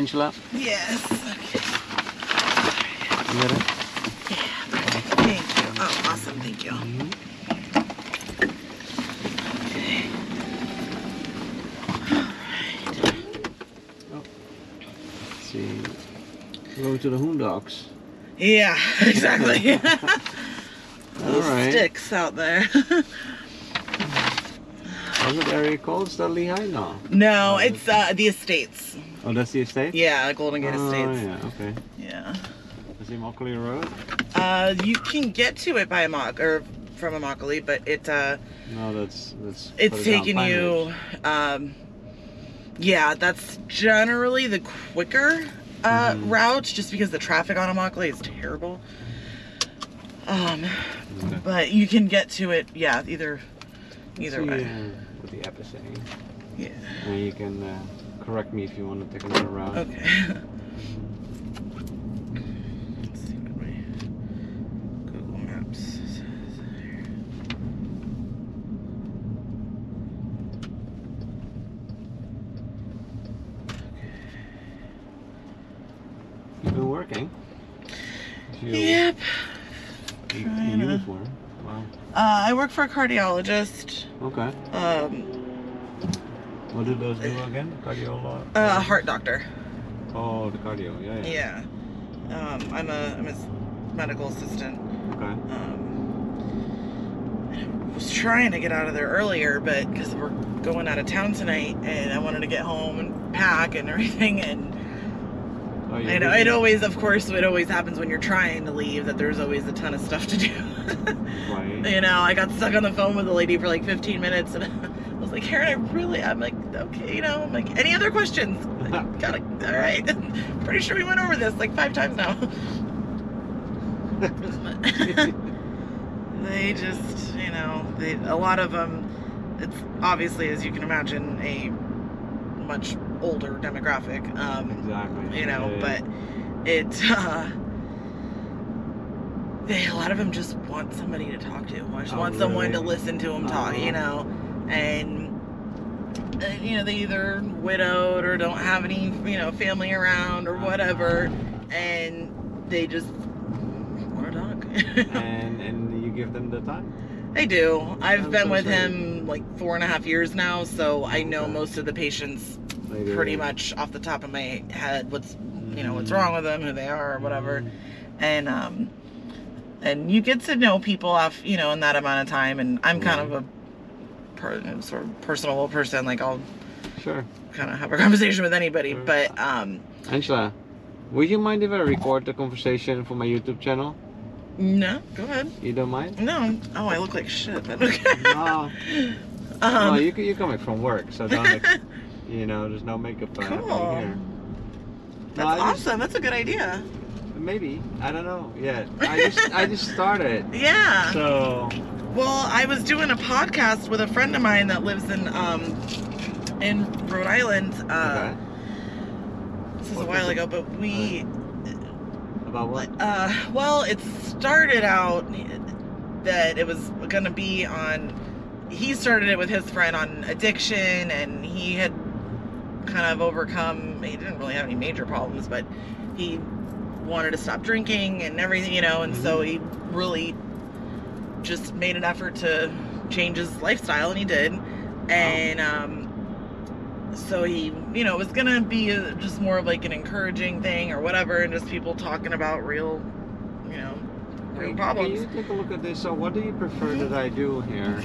Angela, Yes. Okay. you get it? Thank you. Oh, awesome. Thank you. Okay. All right. Oh let's see. Go to the Hoondocks. Yeah, exactly. All Those right. sticks out there. That area called? Is that Lehigh? No. no, it's uh, the estates. Oh, that's the estate? Yeah, Golden Gate oh, Estates. yeah, okay. Yeah. Is it Immokalee Road? Uh, you can get to it by mock or from Immokalee, but it uh, No, that's that's. it's taking you. Um, yeah, that's generally the quicker uh, Mhm. route, just because the traffic on Immokalee is terrible. Um, Okay. but you can get to it. Yeah, either either way. uh, what the saying. Yeah. And you can uh, correct me if you want to take another route. Okay. Let's see what my Google Maps says here. You've been working. You, Yep. uniform. Wow. Uh, I work for a cardiologist. Okay. Um, What do those do again? Cardiolog? a heart doctor. Oh, the cardio. Yeah, yeah. Yeah. Um, I'm a I'm a medical assistant. Okay. Um, I was trying to get out of there earlier, but because we're going out of town tonight, and I wanted to get home and pack and everything, and Oh, I you're know it always, of course, it always happens when you're trying to leave that there's always a ton of stuff to do. Right. you know, I got stuck on the phone with a lady for like 15 minutes, and I was like, Karen, I really, I'm like, okay, you know, I'm like, any other questions? Like, Got it. All right. Pretty sure we went over this like five times now. they just, you know, they, a lot of them, it's obviously, as you can imagine, a much older demographic. Um, exactly. you know, Yeah, but it, uh, they, a lot of them just want somebody to talk to, or just Oh, want someone to listen to them talk, you Uh-huh. know, and, uh, you know, they either widowed or don't have any, you know, family around or whatever, and they just want to talk. and and you give them the time. I do. I've I'm been so with sorry. him like four and a half years now, so I know Okay. most of the patients pretty much off the top of my head what's you know what's Mm. wrong with them who they are or whatever Mm. and um and you get to know people off you know in that amount of time and i'm kind of a per, sort of personal person like i'll Sure. kind of have a conversation with anybody Sure. but um Angela, would you mind if I record the conversation for my YouTube channel? no go ahead You don't mind? no oh i look like shit but okay no. um, no, you you're coming from work, so don't. ex- you know, there's no makeup uh, Cool. here. that's No, I just- awesome that's a good idea Maybe I don't know yet. I just I just started. yeah So Well, I was doing a podcast with a friend of mine that lives in um in Rhode Island. Uh, okay. This is a while ago, but we About what? uh well, it started out that it was going to be on he started it with his friend on addiction and he had kind of overcome he didn't really have any major problems, but he wanted to stop drinking and everything, you know, and so he really just made an effort to change his lifestyle and he did. And um so he, you know, it was gonna be a, just more of like an encouraging thing or whatever, and just people talking about real, you know, real Can problems. you take a look at this? So, what do you prefer that I do here?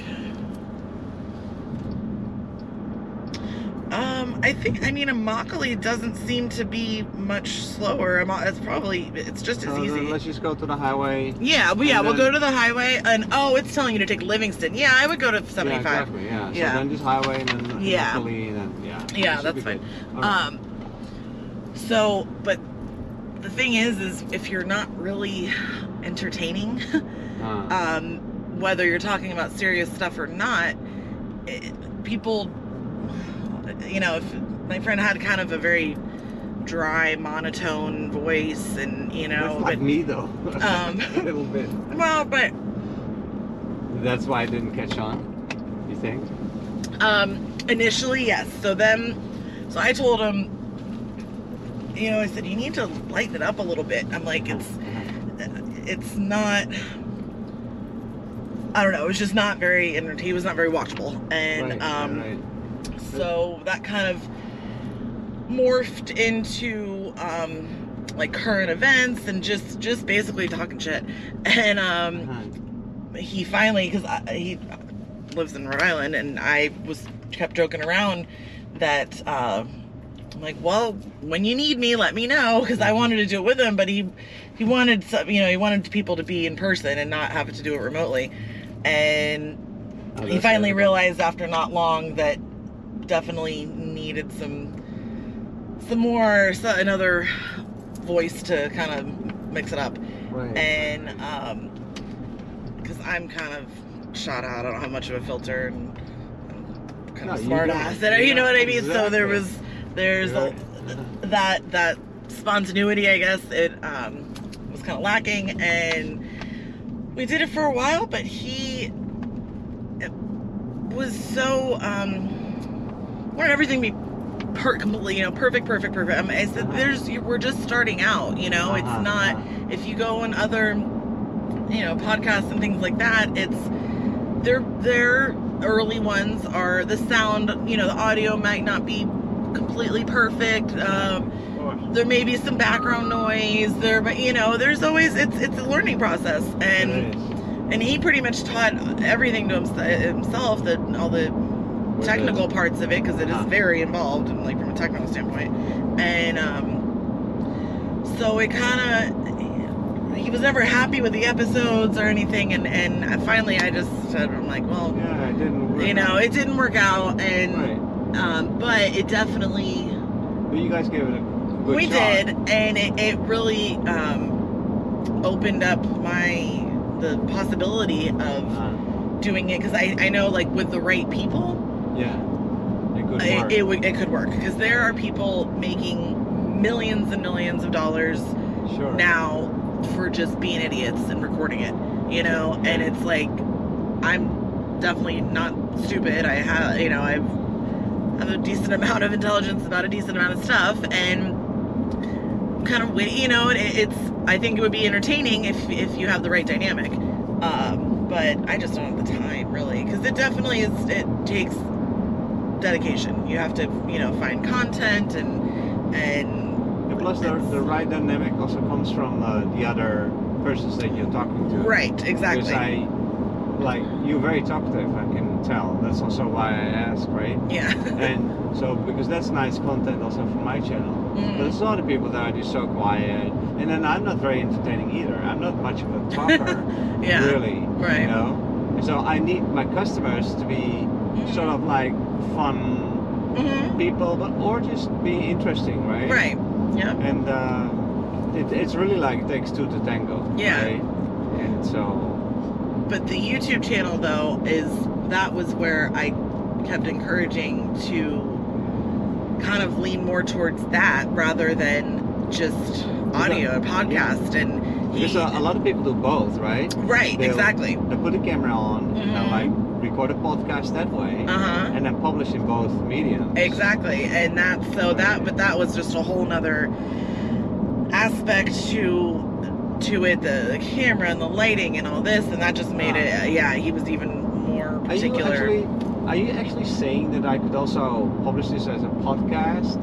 Um, I think I mean Immokalee doesn't seem to be much slower. It's probably it's just as So easy. let's just go to the highway. Yeah, well, yeah, we'll go to the highway, and oh, it's telling you to take Livingston. Yeah, I would go to Yeah, 75. exactly. Yeah. So Yeah. then just highway and then Yeah. Immokalee and then yeah. Yeah, that's fine. right. Um, so, but the thing is, is if you're not really entertaining, Uh, um, whether you're talking about serious stuff or not, it, people, you know, if my friend had kind of a very dry, monotone voice, and you know, like but, me though. um, a little bit. well, but That's why I didn't catch on. You think? Um, initially, yes. So then, so I told him, you know, I said you need to lighten it up a little bit. I'm like, it's it's not. I don't know. It was just not very entertaining. He was not very watchable, and right, um, right. So that kind of morphed into um, like current events and just just basically talking shit. And um, Uh-huh. he finally, because he lives in Rhode Island, and I was kept joking around that. Uh, I'm like, well, when you need me, let me know, because I wanted to do it with him, but he he wanted some, you know, he wanted people to be in person and not have to do it remotely, and Oh, he finally terrible. realized after not long that definitely needed some some more so another voice to kind of mix it up. Right. and um because i'm kind of shot out. I don't have much of a filter and I'm kind No, of smart ass and you know what i mean? So there was there's a, that that spontaneity i guess it um was kind of lacking. And we did it for a while but he it was so um wanted everything to be per- completely you know perfect perfect perfect. Um, I said, there's you- we're just starting out you know? It's Uh-huh, not uh-huh. if you go on other you know podcasts and things like that it's their their early ones are the sound you know the audio might not be completely perfect um there may be some background noise there but you know there's always it's it's a learning process and and he pretty much taught everything to hims- himself that all the With technical the- parts of it because it is Uh-huh. very involved and like from a technical standpoint and um so it kind of he was never happy with the episodes or anything and and finally i just said i'm like well Yeah, it didn't work. you know it didn't work out and Right. um but it definitely But you guys gave it a good we shot. did and it, it really um opened up my the possibility of Uh, doing it because I, I know like with the right people yeah. It could work. it, it, it could work because there are people making millions and millions of dollars sure. now for just being idiots and recording it you know and it's like i'm definitely not stupid i have you know i've have a decent amount of intelligence about a decent amount of stuff and kind of wit you know it, it's i think it would be entertaining if if you have the right dynamic um but i just don't have the time really because it definitely is it takes dedication you have to you know find content and and plus, the, the right dynamic also comes from uh, the other persons that you're talking to. right exactly Because I, like, you're very talkative, I can tell. That's also why I ask, right? yeah and so, because that's nice content also for my channel. Mm. But there's other people that are just so quiet. And then I'm not very entertaining either. I'm not much of a talker, yeah really. Right. You know? And so I need my customers to be sort of like fun hmm people, but or just be interesting, right? right yeah And uh, it, it's really like it takes two to tango. Yeah. Right? And so, but the youtube channel though is that was where i kept encouraging to kind of lean more towards that rather than just audio and podcast and he, because uh, a, a lot of people do both, right? right they'll- exactly They put a camera on and Mhm. they'll like record a podcast that way, uh-huh and then publish in both mediums. Exactly, and that so that but that was just a whole nother aspect to to it, the, camera and the lighting and all this, and that just made it. uh, Yeah, he was even more Are you particular. actually are you actually saying that I could also publish this as a podcast?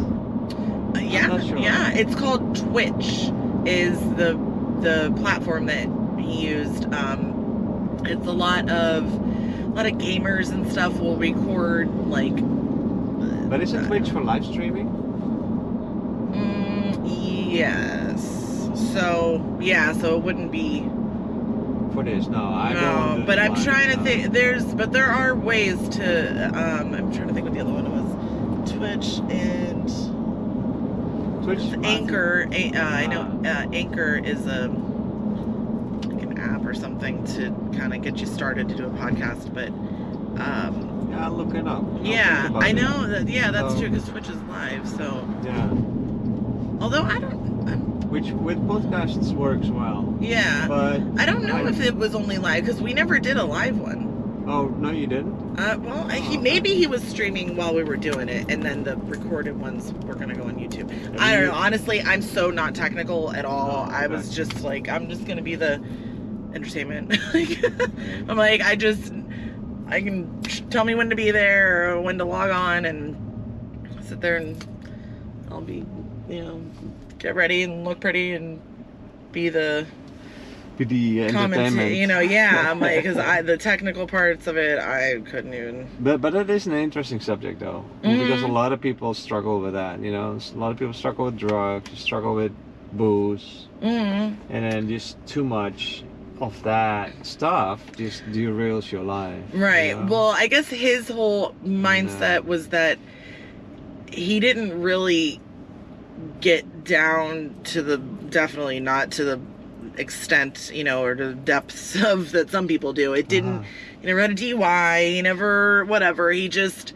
Uh, yeah, sure. yeah. It's called Twitch. Is the the platform that he used. Um, it's a lot of lot of gamers and stuff will record like. But isn't uh, Twitch for live streaming? Mm, yes. So yeah, so it wouldn't be For this, no, I no. But I'm trying to think. There's, but there are ways to. Um, I'm trying to think what the other one was. Twitch and Twitch, Anchor. A- Uh, I know uh, Anchor is a like an app or something to kind of get you started to do a podcast. But um, Yeah, I'll look it up. I'll yeah, I know that. Yeah, that's So- true because Twitch is live. So Yeah, although I don't. I'm, which with podcasts works well, yeah. but I don't know I- if it was only live because we never did a live one. oh no, you didn't. Uh, well, I- he Oh, maybe he was streaming while we were doing it, and then the recorded ones were gonna go on YouTube. I don't know. Honestly, I'm so not technical at all. Oh, I was just like, I'm just gonna be the entertainment. Like, I'm like, I just, I can tell me when to be there or when to log on, and sit there and I'll be, you know, get ready and look pretty and be the be the entertainment. You know, yeah. I'm like, because I the technical parts of it, I couldn't even. But but it is an interesting subject though, because a lot of people struggle with that. You know, a lot of people struggle with drugs, struggle with booze, Mm, and then just too much of that stuff just derails your life. you right. know? Well, I guess his whole mindset was that he didn't really get down to the definitely not to the extent you know or to the depths of that some people do it didn't Uh-huh. he never had a DUI he never whatever he just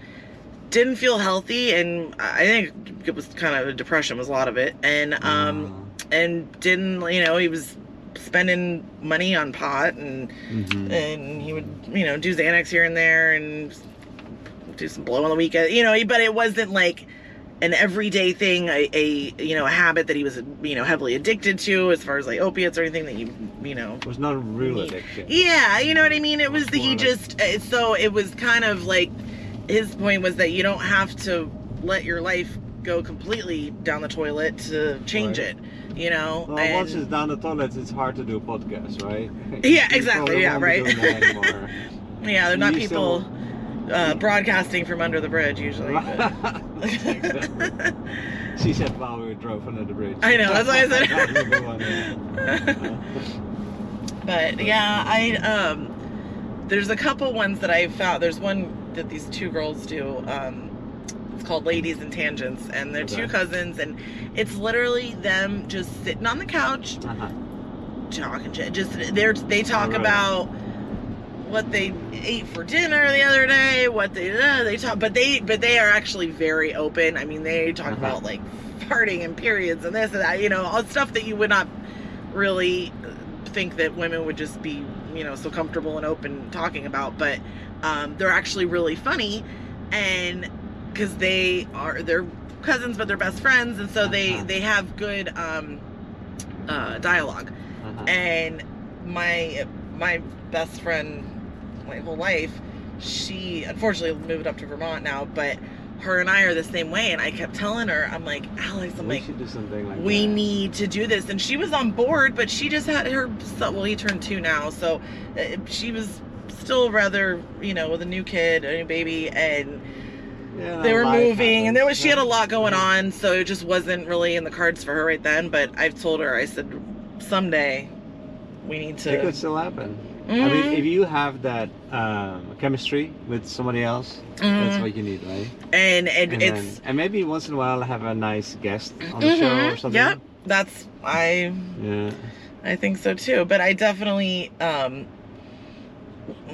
didn't feel healthy and I think it was kind of a depression was a lot of it and um and didn't you know he was spending money on pot and Mhm. and he would you know do Xanax here and there and do some blow on the weekend you know but it wasn't like an everyday thing a, a you know a habit that he was you know heavily addicted to as far as like opiates or anything that you you know It was not a real addiction. yeah, you know what I mean? It was that he just uh, so it was kind of like his point was that you don't have to let your life go completely down the toilet to change Right. it, you know? Well, And- once it's down the toilet, it's hard to do a podcast, right? Yeah, exactly, yeah, right. yeah, they're not You people still- uh, broadcasting from under the bridge usually. she said while we drove under the bridge. I know, that's why I said- That was a good one, yeah. but yeah, I um there's a couple ones that I found. There's one that these two girls do. Um it's called Ladies and Tangents and they're two cousins and it's literally them just sitting on the couch Uh-huh. talking shit. Just they're they talk Right. about what they ate for dinner the other day, what they uh, they talk, but they but they are actually very open. I mean, they talk Uh-huh. about like farting and periods and this and that. You know, all stuff that you would not really think that women would just be you know so comfortable and open talking about. But um, they're actually really funny, and because they are they're cousins but they're best friends, and so they Uh-huh. they have good um, uh, dialogue Uh-huh. and my my best friend my whole life she unfortunately moved up to vermont now but her and i are the same way and i kept telling her i'm like alex i'm we like should do something like we that. need to do this and she was on board but she just had her well he turned two now so uh, she was still rather you know with a new kid a new baby and Yeah, they were moving and there was she had a lot going on so it just wasn't really in the cards for her right then but i've told her i said someday we need to It could still happen. I mean, Mhm. if you have that um, chemistry with somebody else, that's Mhm. what you need, right? and, and, And, it's then, and maybe once in a while have a nice guest on the show or something. Yep, that's I Yeah. I think so too. But I definitely um,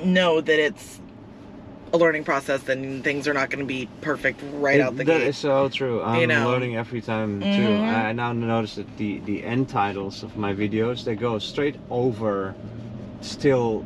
know that it's a learning process and things are not going to be perfect right It- out the That gate. is so true. I'm You know? learning every time too. Mhm. I, I now notice that the the end titles of my videos they go straight over still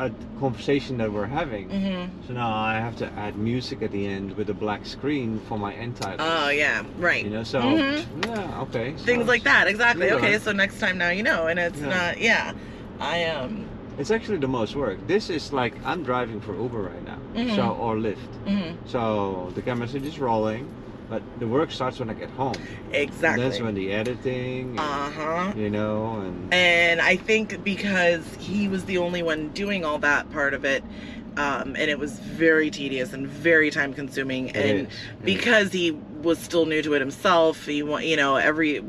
a conversation that we're having. hmm So now I have to add music at the end with a black screen for my end title. Oh yeah, right. You know, so Mhm. yeah, okay. so Things like that, exactly. Yeah. Okay, so next time now you know, and it's Yeah. not. Yeah, I um. It's actually the most work. This is like I'm driving for Uber right now, Mhm. so or Lyft. mhm, So the camera is just rolling, but the work starts when I get home. Exactly. That's when the editing, Uh huh. you know, and And I think because he was the only one doing all that part of it, um, and it was very tedious and very time consuming. and is, because he was still new to it himself, he you know every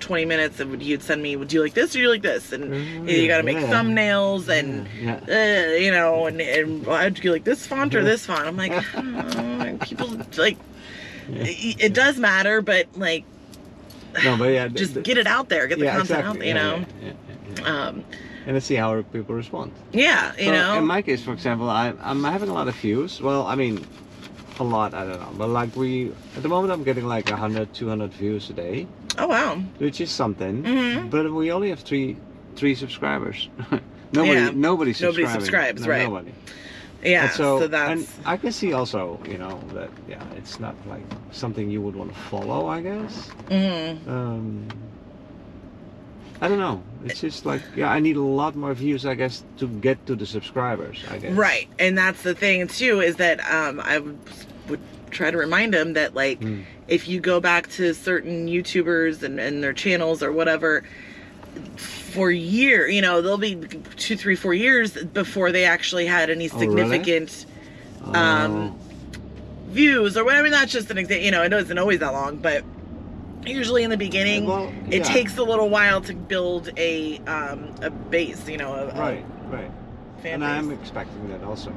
twenty minutes it would he'd send me, "Would you like this or you like this?" And Mm, you got to make yeah. thumbnails and. yeah. yeah. Uh, you know, and, and I'd you like this font or this font? I'm like, oh, people like it, it does matter, but like No, but yeah, just the- get it out there, get the content exactly. out there, you know. Um, and let's see how people respond. yeah, you So, know. in my case, for example, I, I'm having a lot of views. Well, I mean, a lot, I don't know, but like we at the moment, I'm getting like 100, 200 views a day, oh wow. which is something. hmm But we only have three three subscribers. nobody Yeah. nobody subscribes. Nobody subscribes, right. Nobody. Yeah, And so, so that's and I can see also, you know, that yeah, it's not like something you would want to follow. I guess. mhm. Um, I don't know. It's just like yeah, I need a lot more views, I guess, to get to the subscribers. I guess. right, and that's the thing too is that um, I would, would try to remind them that like Mm. if you go back to certain YouTubers and, and their channels or whatever, for year, you know, they'll be two, three, four years before they actually had any Oh, really? significant Oh, Um, views or whatever. I mean, that's just an example. You know, it isn't always that long, but usually in the beginning, well, it takes a little while to build a um, a base. You know, a, a right, right. fan and base. I'm expecting that also.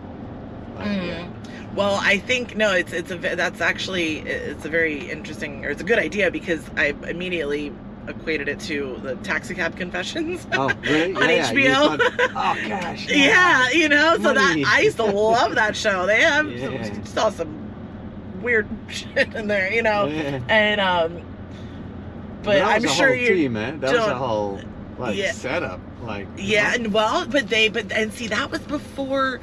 Yeah. Well, I think no, it's it's a that's actually it's a very interesting or it's a good idea because I immediately equated it to the Taxi Cab Confessions. Oh, really? On yeah, yeah. HBO. thought, oh gosh. yeah, you know, so that I used to love that show. They have Yeah. some, saw some weird shit in there, you know, Yeah. and um, but I'm sure you team, man. That was a whole like Yeah. setup. Like Yeah, and well, but they, but and see, that was before,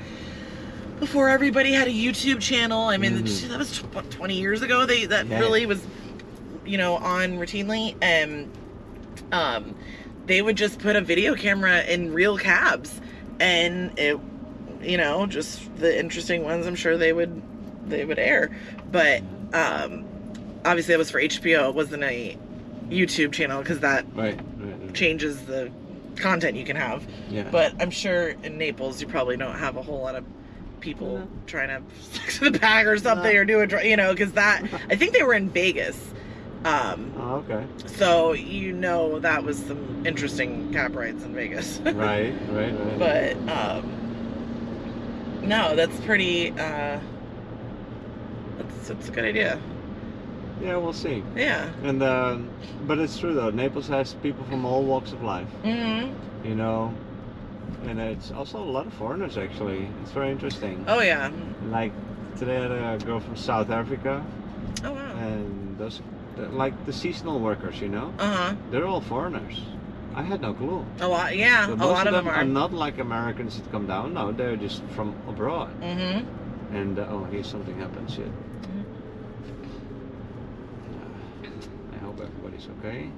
before everybody had a YouTube channel. I mean, Mhm. that was tw- twenty years ago. They that Yeah. really was, you know, on routinely, and um, they would just put a video camera in real cabs, and it, you know, just the interesting ones. I'm sure they would, they would air, but um, obviously that was for HBO. It wasn't a YouTube channel because that right, right, right. changes the content you can have. Yeah. But I'm sure in Naples you probably don't have a whole lot of people No. trying to sex in the bag or something or do a you know because that I think they were in Vegas. Um, oh, okay. so you know that was some interesting cab rides in Vegas. Right, right, right. but um, no, that's pretty. Uh, that's, that's a good idea. yeah, we'll see. Yeah. And um, but it's true though. Naples has people from all walks of life. Mm-hmm. You know, and it's also a lot of foreigners actually. It's very interesting. Oh yeah. Like today, I had a girl from South Africa, Oh wow. and those like the seasonal workers. You know, Uh huh. they're all foreigners. I had no clue. A lot. Yeah. But a most lot of them them are. not like Americans that come down. No, they're just from abroad. Mm-hmm. And uh, oh, here's something happened. Shit. I hope everybody's okay.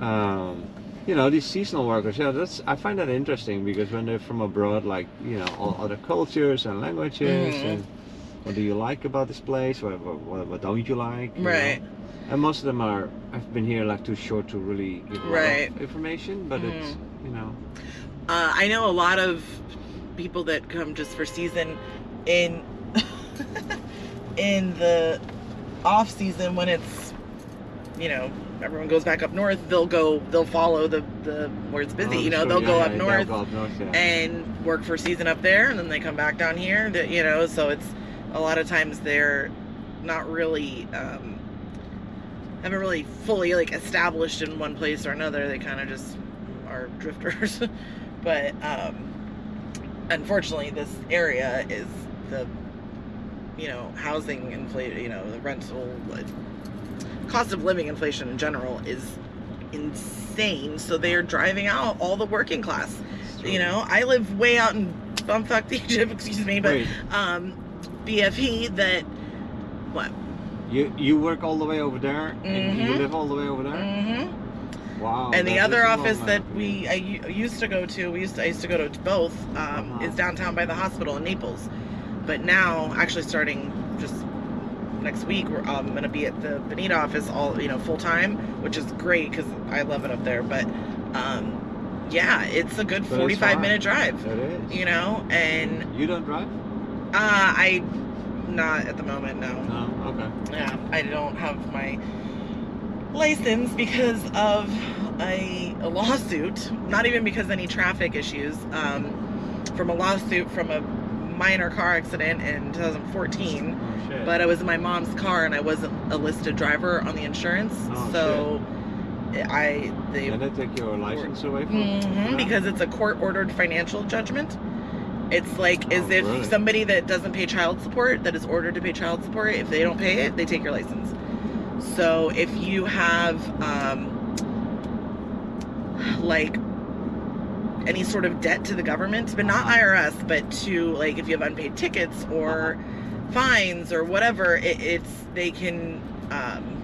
Yeah. Um, you know, these seasonal workers. Yeah, that's. I find that interesting because when they're from abroad, like you know, all other cultures and languages, Mhm. and what do you like about this place? What what, what, don't you like? you know? Right. And most of them are. I've been here like too short to really give Right. information, but it's Mhm. you know. Uh, I know a lot of people that come just for season in in the off season when it's you know everyone goes back up north. They'll go. They'll follow the the where it's busy. Oh, you know, sure, they'll yeah, go yeah, up they'll north go up north, yeah. and work for a season up there, and then they come back down here. That you know, so it's a lot of times they're not really. Um, haven't really fully like established in one place or another. They kind of just are drifters. but um, unfortunately, this area is the you know housing inflation. You know the rental like, cost of living inflation in general is insane. So they are driving out all the working class. You know, I live way out in bumfuck Egypt. Excuse me, but Wait, um, BFE that what? you you work all the way over there, and you Mhm. live all the way over there. Mm-hmm. Wow. and the other is a long office that we I used to go to, we used to, I used to go to both, um, Uh-huh. is downtown by the hospital in Naples. But now, actually starting just next week, we're um, going to be at the Bonita office all you know full time, which is great because I love it up there. But um, yeah, it's a good But forty-five minute drive, It is. you know. And You don't drive? uh, I not at the moment, no. No. Okay. Yeah, I don't have my license because of a, a lawsuit. Not even because of any traffic issues. Um, from a lawsuit from a minor car accident in 2014. Oh shit. But I was in my mom's car and I wasn't a listed driver on the insurance. Oh, so I they Can they take your license away from you? Mhm, Yeah. because it's a court ordered financial judgment. It's like Oh, as if really? somebody that doesn't pay child support, that is ordered to pay child support, if they don't pay it, they take your license. So if you have, um, like, any sort of debt to the government, but not Uh-huh. IRS, but to like if you have unpaid tickets or fines or whatever, it, it's they can um,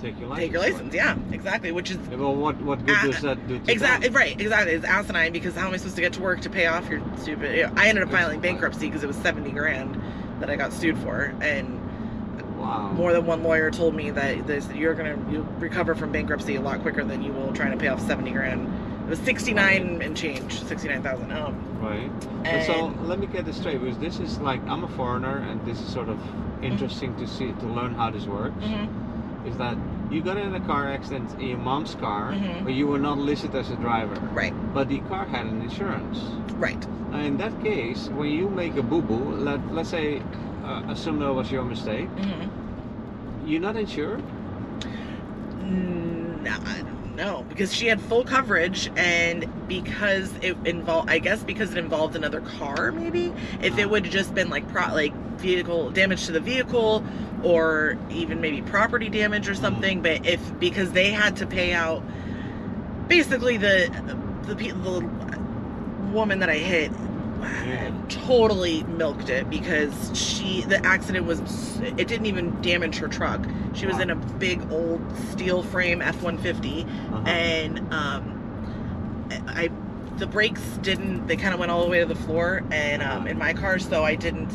Take your license. take your license. Yeah, exactly. Which is Yeah, well, what what good does that do exactly right. Exactly, it's asinine because how am I supposed to get to work to pay off your stupid? You know, I ended up filing bankruptcy because it was seventy grand that I got sued for, and Wow. more than one lawyer told me that this, you're gonna you recover from bankruptcy a lot quicker than you will trying to pay off 70 grand it was 69 and change 69,000 um Right. And so let me get this straight because this is like I'm a foreigner and this is sort of interesting to see to learn how this works. mhm, Is that you got in a car accident in your mom's car, Mhm. but you were not listed as a driver. right But the car had an insurance. right Now in that case, when you make a boo boo, let let's say, uh, assume that was your mistake, mhm. you're not insured. Mm, no, I know because she had full coverage and because it involved I guess because it involved another car maybe if it would have just been like pro like vehicle damage to the vehicle or even maybe property damage or something but if because they had to pay out basically the the, the woman that I hit. Totally milked it because she the accident was it didn't even damage her truck she was Wow. in a big old steel frame f-150 Uh-huh. and um i the brakes didn't they kind of went all the way to the floor and um Uh-huh. in my car so i didn't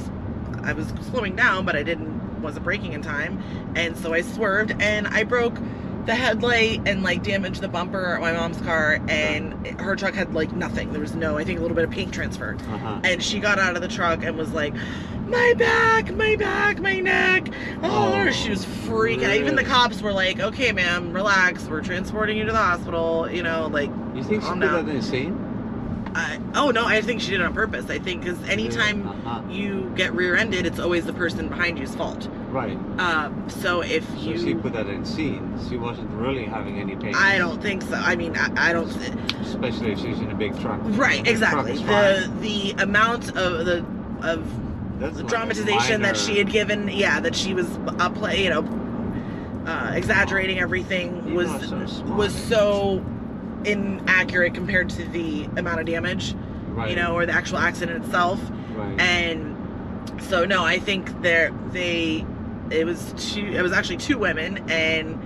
i was slowing down but i didn't wasn't braking in time and so i swerved and i broke the headlight and like damaged the bumper of my mom's car and her truck had like nothing. There was no i think a little bit of paint transfer. Uh-huh. and she got out of the truck and was like my back my back my neck. Oh, Oh, she was freaking out. Even the cops were like okay ma'am relax. We're transporting you to the hospital you know like You think she down. that in scene? I, oh no i think she did it on purpose. I think because anytime Uh-huh. you get rear-ended it's always the person behind you's fault Right. um, so if So you she put that in scene. She wasn't really having any pain. i don't think so i mean i, I don't Especially if she's in a big truck. right The exactly the the amount of the of That's the like dramatization that she had given yeah that she was up play you know uh, exaggerating everything You was so was so inaccurate compared to the amount of damage right. you know or the actual accident itself Right. and so no i think they're they it was two it was actually two women and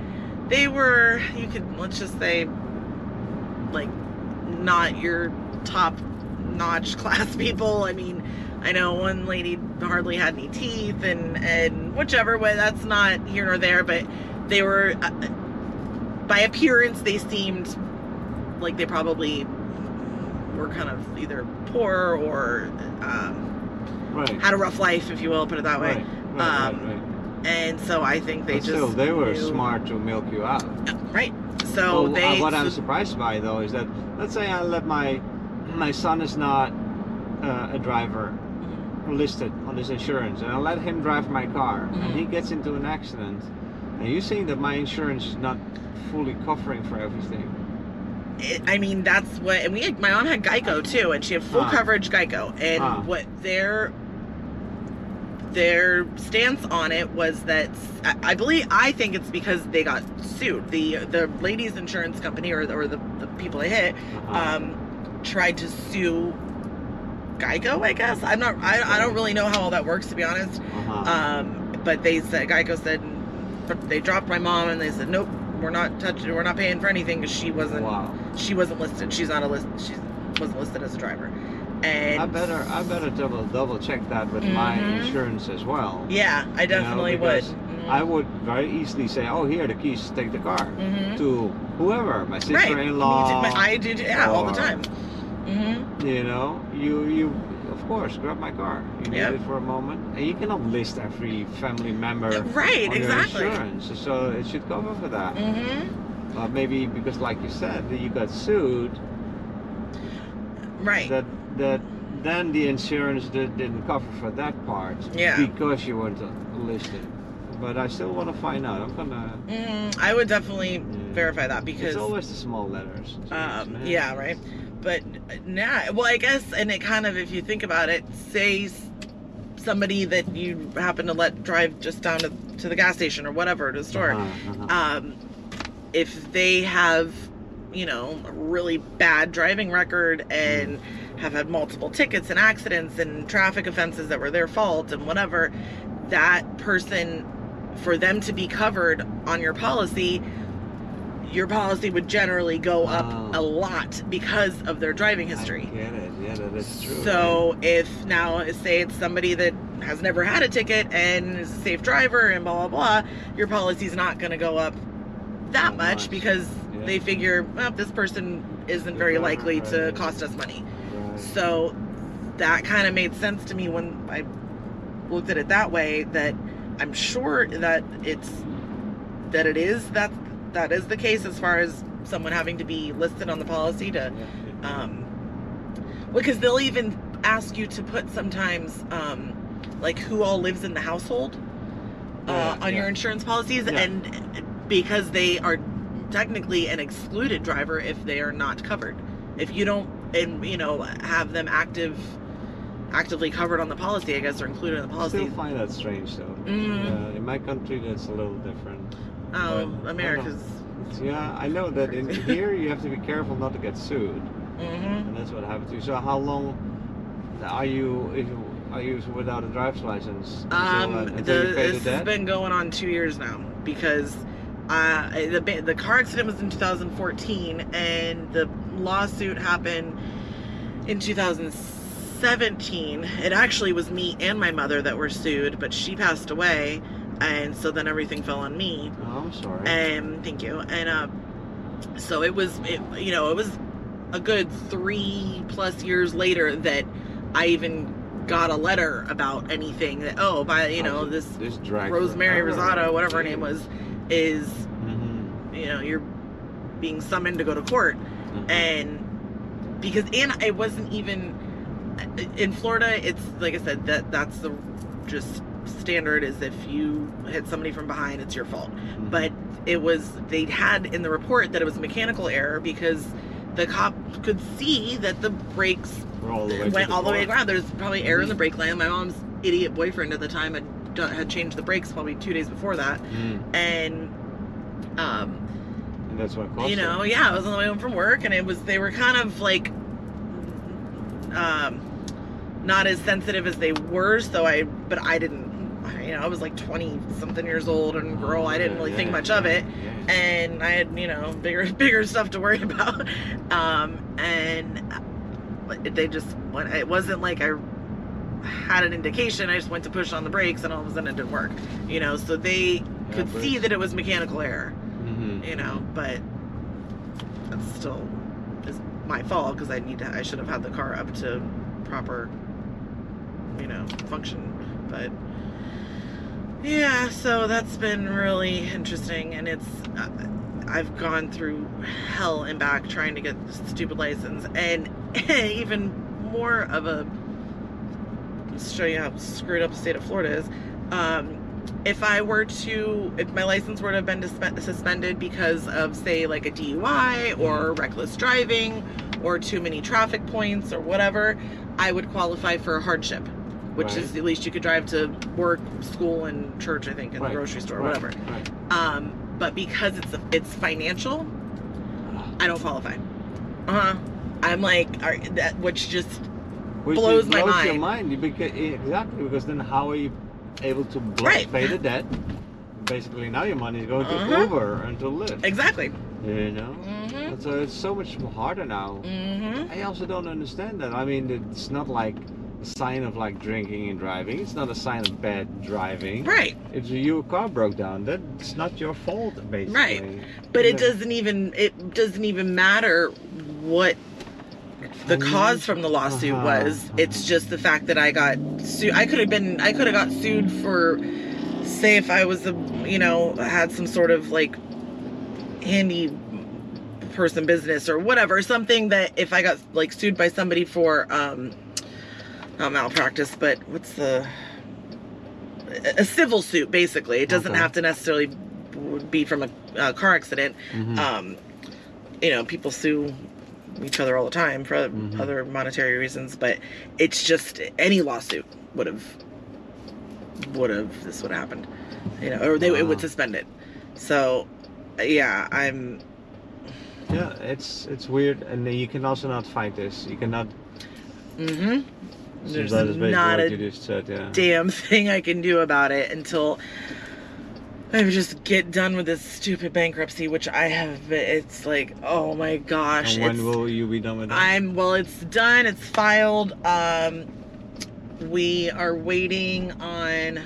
they were you could let's just say like not your top notch class people i mean i know one lady hardly had any teeth and and whichever way that's not here nor there but they were uh, by appearance they seemed like they probably were kind of either poor or um, right. had a rough life, if you will, put it that way. Right. Right. Um, right, right. And so I think they But just still, they were knew- smart to milk you out. right? So Well, they uh, what I'm surprised by though is that let's say I let my my son is not uh, a driver listed on this insurance, and I let him drive my car, Mhm. and he gets into an accident, and you're saying that my insurance is not fully covering for everything. it, I mean, that's what, and we had, my mom had Geico too, and she had full Ah. coverage Geico, and Ah. what their their stance on it was that I, I believe I think it's because they got sued. The the ladies' insurance company or, or the, the people they hit um, tried to sue Geico. I guess I'm not. I, I don't really know how all that works to be honest. Uh-huh. Um, but they said Geico said they dropped my mom and they said nope, we're not touching, we're not paying for anything because she wasn't wow. she wasn't listed. She's not a list. She wasn't listed as a driver. And I better I better double double check that with my Mhm. insurance as well. Yeah, I definitely would. because I would very easily say, "Oh, here the keys. Take the car." hmm To whoever, my sister-in-law. Too. I do. Yeah, all the or- time. hmm You know, you you of course grab my car. You need Yep. it for a moment, and you cannot list every family member Right. on Exactly. your insurance. So it should cover for that. hmm Uh, maybe because, like you said, that you got sued. Right. That that then the insurance did, didn't cover for that part. Yeah. Because you weren't listed. But I still want to find out. I'm gonna. mm, I would definitely Yeah. verify that because it's always the small letters. Um, yeah, right. But nah, well, I guess, and it kind of, if you think about it, say somebody that you happen to let drive just down to, to the gas station or whatever to the store, Uh-huh, uh-huh. um, if they have, you know, a really bad driving record and have had multiple tickets and accidents and traffic offenses that were their fault and whatever, that person, for them to be covered on your policy, your policy would generally go up Wow. a lot because of their driving history. I get it. Yeah, that is true. So if now say it's somebody that has never had a ticket and is a safe driver and blah blah blah, your policy's not going to go up that much, much. because Yeah. they figure well, this person isn't very likely to cost us money. So that kind of made sense to me when I looked at it that way. That I'm sure that it's that it is that that is the case as far as someone having to be listed on the policy to um because they'll even ask you to put sometimes um like who all lives in the household uh, Yeah, on your insurance policies Yeah. and because they are technically an excluded driver if they are not covered if you don't and you know have them active actively covered on the policy i guess or included in the I policy still find that strange though. Mhm. Uh, in my country, that's a little different. oh but- america's yeah, I know that in here you have to be careful not to get sued, mm-hmm. and that's what happened to you. So how long are you if you are you without a driver's license until, Um, uh, until the this has been going on two years now because uh, the the car accident was in 2014 and the lawsuit happened in 2017. It actually was me and my mother that were sued, but she passed away, and so then everything fell on me. Oh, I'm sorry. And thank you. And uh, so it was, it, you know, it was a good three plus years later that I even got a letter about anything that oh, by you know Oh, this this drag Rosemary. Rosado, whatever her name was, is Mhm, you know you're being summoned to go to court mhm. and because and it wasn't even in Florida it's like I said that that's the just standard is if you hit somebody from behind it's your fault. Mhm. but it was they had in the report that it was a mechanical error because the cop could see that the brakes all the way went all the way around. There's probably air in the brake line. My mom's idiot boyfriend at the time had done, had changed the brakes probably two days before that. Mm, and um that's what you know it. yeah i was on the way home from work and it was they were kind of like um not as sensitive as they were so i but i didn't you know i was like 20 something years old and girl i didn't really think Yeah, much of it yeah. and i had you know bigger bigger stuff to worry about um and they just went it wasn't like i had an indication i just went to push on the brakes and all of a sudden it didn't work you know so they could see that it was mechanical error. You know, but that's still is my fault because I need to. I should have had the car up to proper, you know, function. But yeah, so that's been really interesting, and it's uh, I've gone through hell and back trying to get stupid license, and even more of a show you how screwed up the state of Florida is. Um, if I were to, if my license were to have been suspended because of, say, like a DUI or reckless driving or too many traffic points or whatever, I would qualify for a hardship, which Right. is at least you could drive to work, school, and church, I think, and Right, the grocery store, right, whatever. Um, but because it's it's financial, I don't qualify. Uh huh. I'm like, are, that which just Which blows my blows your mind. mind because, exactly because then how are you able to Right. pay the debt? Basically, now your money is going to Uh-huh. Uber and to Lyft. exactly. You know, Mm-hmm. So it's so much harder now. Mm-hmm. I also don't understand that. I mean, it's not like a sign of like drinking and driving. It's not a sign of bad driving. Right. If your car broke down, that's not your fault, basically. Right. But it doesn't even it doesn't even matter what the cause from the lawsuit Uh-huh, was. It's just the fact that I got sued. I could have been. I could have got sued for, say, if I was a, you know, had some sort of like handy person business or whatever. Something that if I got like sued by somebody for, um, not malpractice, but what's the a civil suit basically. It doesn't have to necessarily be from a, a car accident Mhm. um, you know, people sue each other all the time for Mhm. other monetary reasons, but it's just any lawsuit would have would have this would have happened, you know, or they it would suspend it. So, yeah, I'm Yeah, it's it's weird, and you can also not fight this. You cannot. Mm-hmm. There's that is basically not a just said. Yeah. damn thing I can do about it until I just get done with this stupid bankruptcy, which I have. It's like, oh my gosh, and when will you be done with that? I'm well. It's done. It's filed. Um, we are waiting on.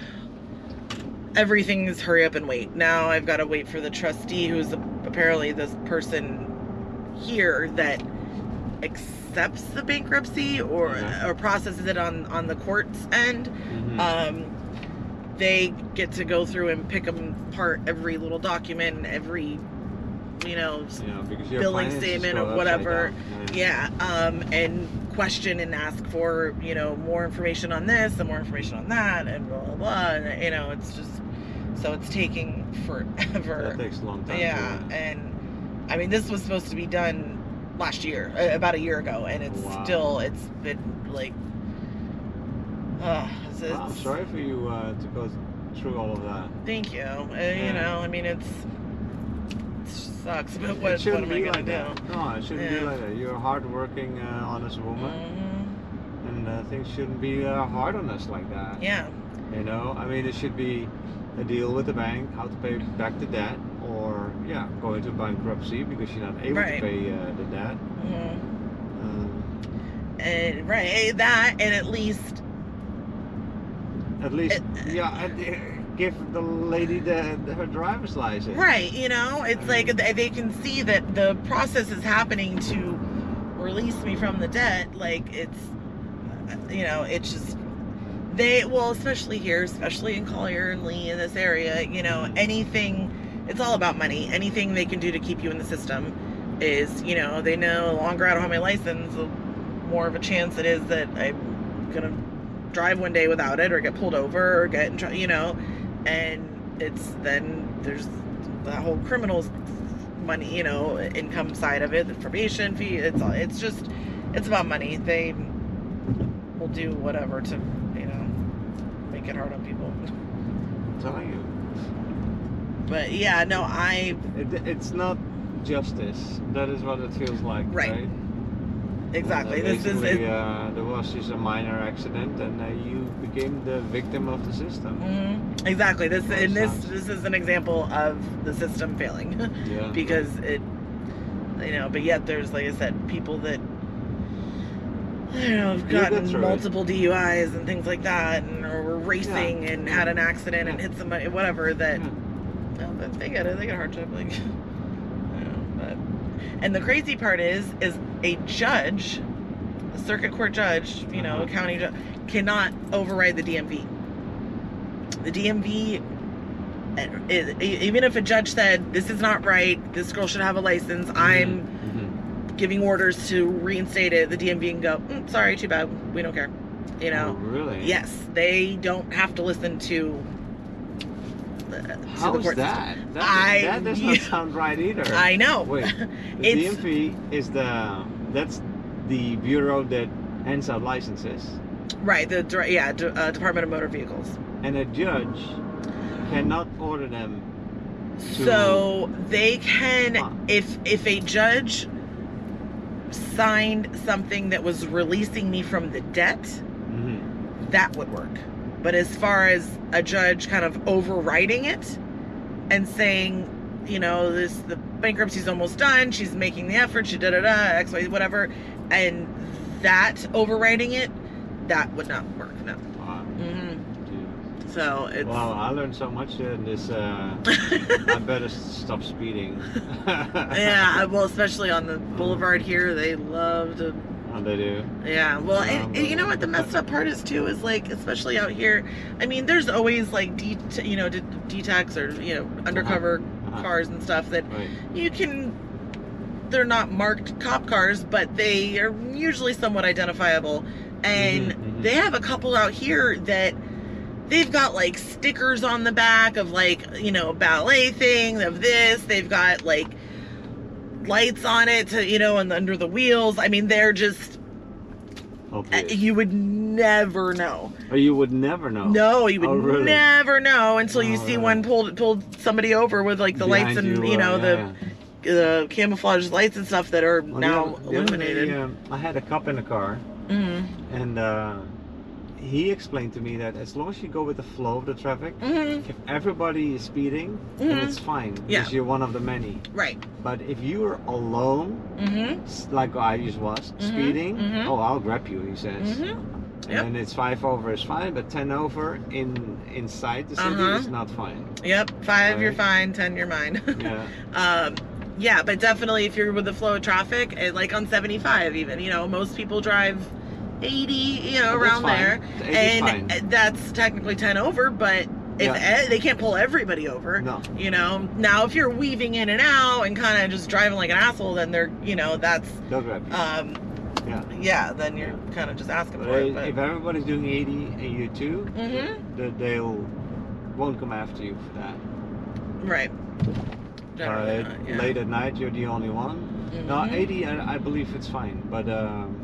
Everything is hurry up and wait. Now I've got to wait for the trustee, who's apparently this person here that accepts the bankruptcy or Yeah. or processes it on on the court's end. Mhm. Um, they get to go through and pick apart every little document, and every you know yeah, billing statement or whatever. yeah um and question and ask for you know more information on this and more information on that and blah blah blah and you know it's just so it's taking forever That takes a long time. yeah and i mean this was supposed to be done last year about a year ago and it's Wow. still it's been like uh it's, Well, I'm sorry for you uh, to go through all of that. thank you uh, you know i mean it's it sucks but it what, what am i be gonna like do that. No, it shouldn't Yeah. be like that. You're a hardworking, uh, honest woman, Mhm. and uh, things shouldn't be uh, hard on us like that. yeah You know, I mean, it should be a deal with the bank, how to pay back the debt, or yeah, go into bankruptcy because you're not able Right. to pay uh, the debt. Mhm. Um, and right that and at least at least, It- yeah, and, uh, give the lady the, the her driver's license. right you know it's I like mean- they they can see that the process is happening to release me from the debt like it's uh, you know it's just they well especially here especially in collier and lee in this area you know anything it's all about money anything they can do to keep you in the system is you know they know the longer i don't have my license the more of a chance it is that i'm gonna drive one day without it or get pulled over or get in trouble you know and it's then there's the whole criminals money you know income side of it the probation fee it's all it's just it's about money they will do whatever to you know make it hard on people I'm telling you. but yeah no i It, it's not justice. That is what it feels like, Right. right? Exactly Uh, this is it, uh, there was just a minor accident, and uh, you became the victim of the system. Mhm. exactly this and this this is an example of the system failing Yeah. because it you know but yet there's like i said people that I don't know, have gotten it. multiple DUIs and things like that, and or were racing and had an accident and hit somebody, whatever. That Yeah. no, but they get it. They get a hard time. Like, you know, but and the crazy part is, is a judge, a circuit court judge, you know, a Uh-huh. county judge, cannot override the DMV. The DMV, even if a judge said this is not right, this girl should have a license, I'm Mhm. giving orders to reinstate it, the DMV can go, mm, sorry, too bad, we don't care. You know, Oh, really? yes, they don't have to listen to. The, How the is court that? That, I- that does not sound right either. I know. Wait, the It's- DMV is the that's the bureau that hands out licenses, right. The yeah, D- uh, Department of Motor Vehicles. and a judge cannot order them. So they can, Huh. if if a judge signed something that was releasing me from the debt, Mhm. that would work. But as far as a judge kind of overriding it and saying, you know, this the bankruptcy's almost done, she's making the effort, she da da da, X, Y, whatever, and that overriding it, that would not work. No. Wow. hmm So it's Wow, I learned so much in this. Uh, I better stop speeding. yeah. Well, especially on the boulevard here, they love to Oh, they do. Yeah, well, Um, and you know what the messed up part is too is like, especially out here. I mean, there's always like D, you know, D, D-Tex or you know, undercover Uh-huh. cars and stuff that Right. you can. They're not marked cop cars, but they are usually somewhat identifiable, and Mhm, mhm. they have a couple out here that they've got like stickers on the back of like you know ballet thing of this. They've got like lights on it to you know and under the wheels. I mean, they're just uh, Obvious. you would never know. Or you would never know. No, you would Oh, really? never know until you Oh, see really? one pulled pulled somebody over with like the lights and you, you, know uh, the yeah, the camouflage lights and stuff that are Well, now the other- the illuminated. um, I had a cup in the car, hmm and uh, he explained to me that as long as you go with the flow of the traffic, hmm if everybody is speeding, then Mhm. it's fine Yeah. because you're one of the many. Right. But if you're alone, hmm like I just was, Mhm, speeding, mhm. oh, I'll grab you, he says. hmm And then it's five over is fine, but ten over in inside the city Uh-huh. is not fine. Yep. Five, you're fine. Ten, you're mine. Yeah. um, yeah, but definitely if you're with the flow of traffic, like on 75, even you know, most people drive 80, you know, around there, and fine. that's technically 10 over. But if Yeah. eh, they can't pull everybody over, No. you know, now if you're weaving in and out and kind of just driving like an asshole, then they're, you know, that's, um, yeah. yeah, then you're kind of just asking But for it. But, if everybody's doing 80 and you too, Mhm. th- they'll won't come after you for that. right. Generally But not, yeah. late at night, you're the only one. No, Mhm. 80, I, I believe it's fine. But um,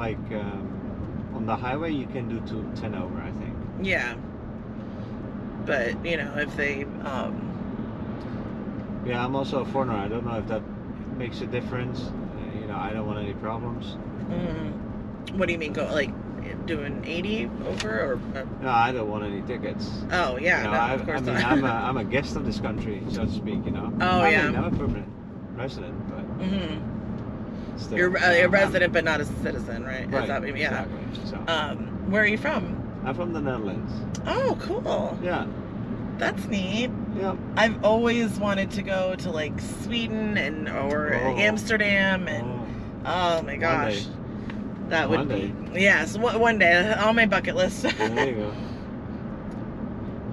like um, on the highway, you can do to 10 over, I think. Yeah. But, you know, if they, um, Yeah, I'm also a foreigner. I don't know if that makes a difference. Uh, you know, I don't want any problems. mm, what do you mean, go, like, doing 80 over or, or No, I don't want any tickets. oh, yeah, you know, no, I, of course I mean, not. I'm a, I'm a guest of this country, so to speak. You know. Oh, I yeah. Mean, I'm a permanent resident, but hmm still. You're you a, resident, but not a citizen, right? Right. that what you mean? Yeah. Exactly. So Um, where are you from? I'm from the Netherlands. Oh, cool. Yeah. That's neat. Yeah. I've always wanted to go to like Sweden and or Oh. Amsterdam and Oh, oh my gosh, that would One be yes. One, one day on my bucket list. there you go.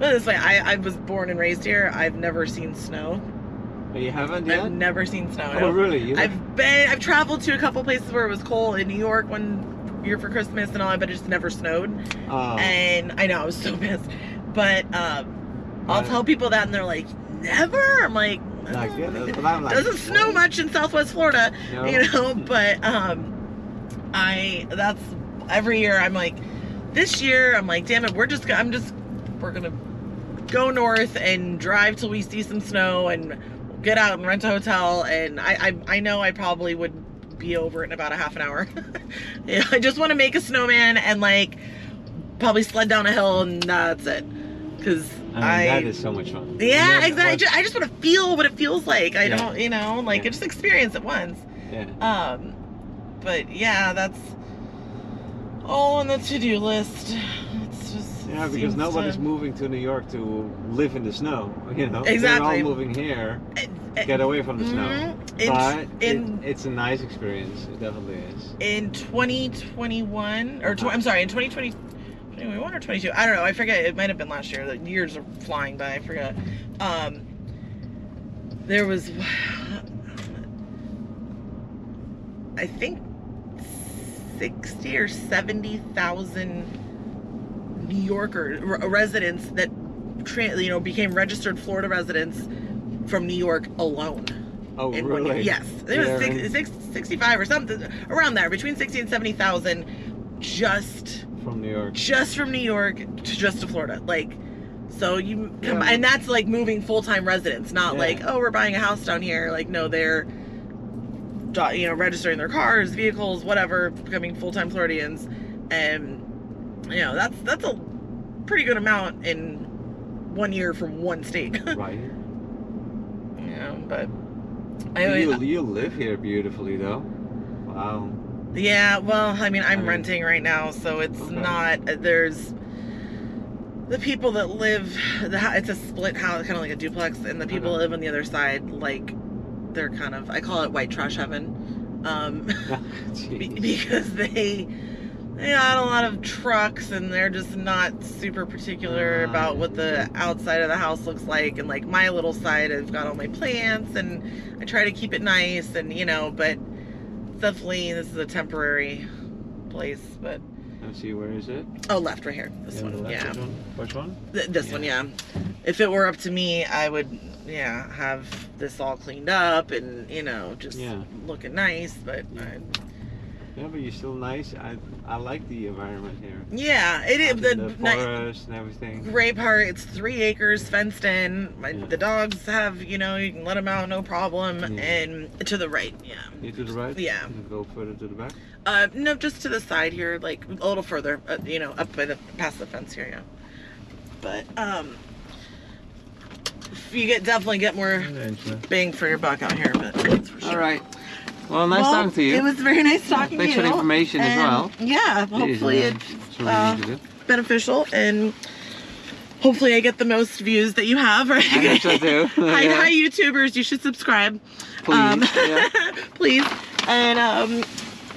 It this way, I, I was born and raised here. I've never seen snow. But you haven't yet? I've never seen snow. Oh, really? You I've been I've traveled to a couple places where it was cold in New York one year for Christmas and all that, but it just never snowed. Oh, And I know I was so pissed. But um I'll tell people that and they're like, Never? I'm like like, yeah, "Uh, that's what I'm like. doesn't snow much in southwest Florida. No. You know, but um I that's every year I'm like this year I'm like, damn it, we're just I'm just we're gonna go north and drive till we see some snow and get out and rent a hotel and I I, I know I probably would be over it in about a half an hour. yeah, I just want to make a snowman and like probably sled down a hill and that's it. Cause I mean, I, that is so much fun. yeah, exactly. I just, I just want to feel what it feels like. I Yeah. don't, you know, like Yeah. just experience it once. Yeah. Um, but yeah, that's all on the to-do list. It's Yeah, because nobody's to- moving to New York to live in the snow. You know, Exactly. They're all moving here, Eh, eh, get away from the snow. mhm. In, But in it, it's a nice experience. It definitely is. in 2021 or tw-. I'm sorry, in 2020 21 or 22. I don't know. I forget. It might have been last year. The years are flying by. I forget. Um, there was, I think, 60 or 70,000 New Yorker r- residents that, you know, became registered Florida residents from New York alone. Oh, in one year. really? Yes, it was Yeah, six, six, 65 or something around there, between 60 and 70,000 just from New York. just from New York to just to Florida. Like, so you come, Yeah. and that's like moving full time residents, not Yeah. like oh we're buying a house down here. Like no, they're you know registering their cars, vehicles, whatever, becoming full time Floridians, and you know that's that's a pretty good amount in one year from one state. right. know, but I You, you live here beautifully, though. Wow. Yeah, well, I mean, I'm I mean- renting right now, so it's Okay. not. There's the people that live. The it's a split house, kind of like a duplex, and the people that live on the other side, like they're kind of. I call it white trash heaven, um, be- because they got a lot of trucks, and they're just not super particular Ah. about what the outside of the house looks like. And like my little side, I've got all my plants, and I try to keep it nice, and you know, but definitely this is a temporary place, but Let's see, where is it? oh, left right here. This the one, left yeah. one? Which one? Th- this one, yeah. If it were up to me, I would, yeah, have this all cleaned up and you know just Yeah. looking nice. But Yeah. I, Yeah, but you're still nice. I I like the environment here. Yeah, it is Out the, in the ni- forest and everything. great part. It's three acres fenced in. My, Yeah. The dogs have, you know, you can let them out, no problem. Yeah. And to the right, yeah. You to the right? Yeah. You go further to the back. Uh, no, just to the side here, like a little further, uh, you know, up by the past the fence here, yeah. But um, you get definitely get more bang for your buck out here. But that's for sure. All right. Well, nice Well, talking to you. It was very nice talking Thanks to for you. the information as well. Yeah, hopefully Yeah, it's it's uh, beneficial and hopefully I get the most views that you have. Right? I hope so too. hi, Yeah. hi, YouTubers! You should subscribe, Please. Um, yeah. please. And um,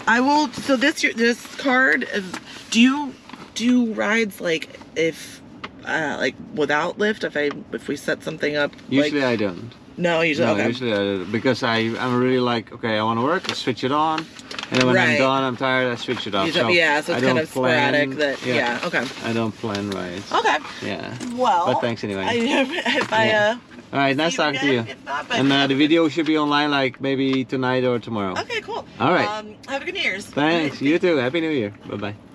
I will. So this this card is. Do you do rides like if? Uh, like without Lyft, if I if we set something up, Usually like, I don't. No, usually No, okay. usually I. Because I, I'm really like, okay, I want to work, I switch it on. And then when Right. I'm done, I'm tired, I switch it off. Don't- yeah, so I it's kind of sporadic. plan- That yeah. okay, I don't plan right. okay. Yeah. Well, But thanks anyway. I, if I Yeah. uh, All right, nice talking to you. not, And uh, the video should be online like maybe tonight or tomorrow. Okay, cool. All right. Um, have a good New Year's. Thanks. You too. Happy New Year. Bye bye.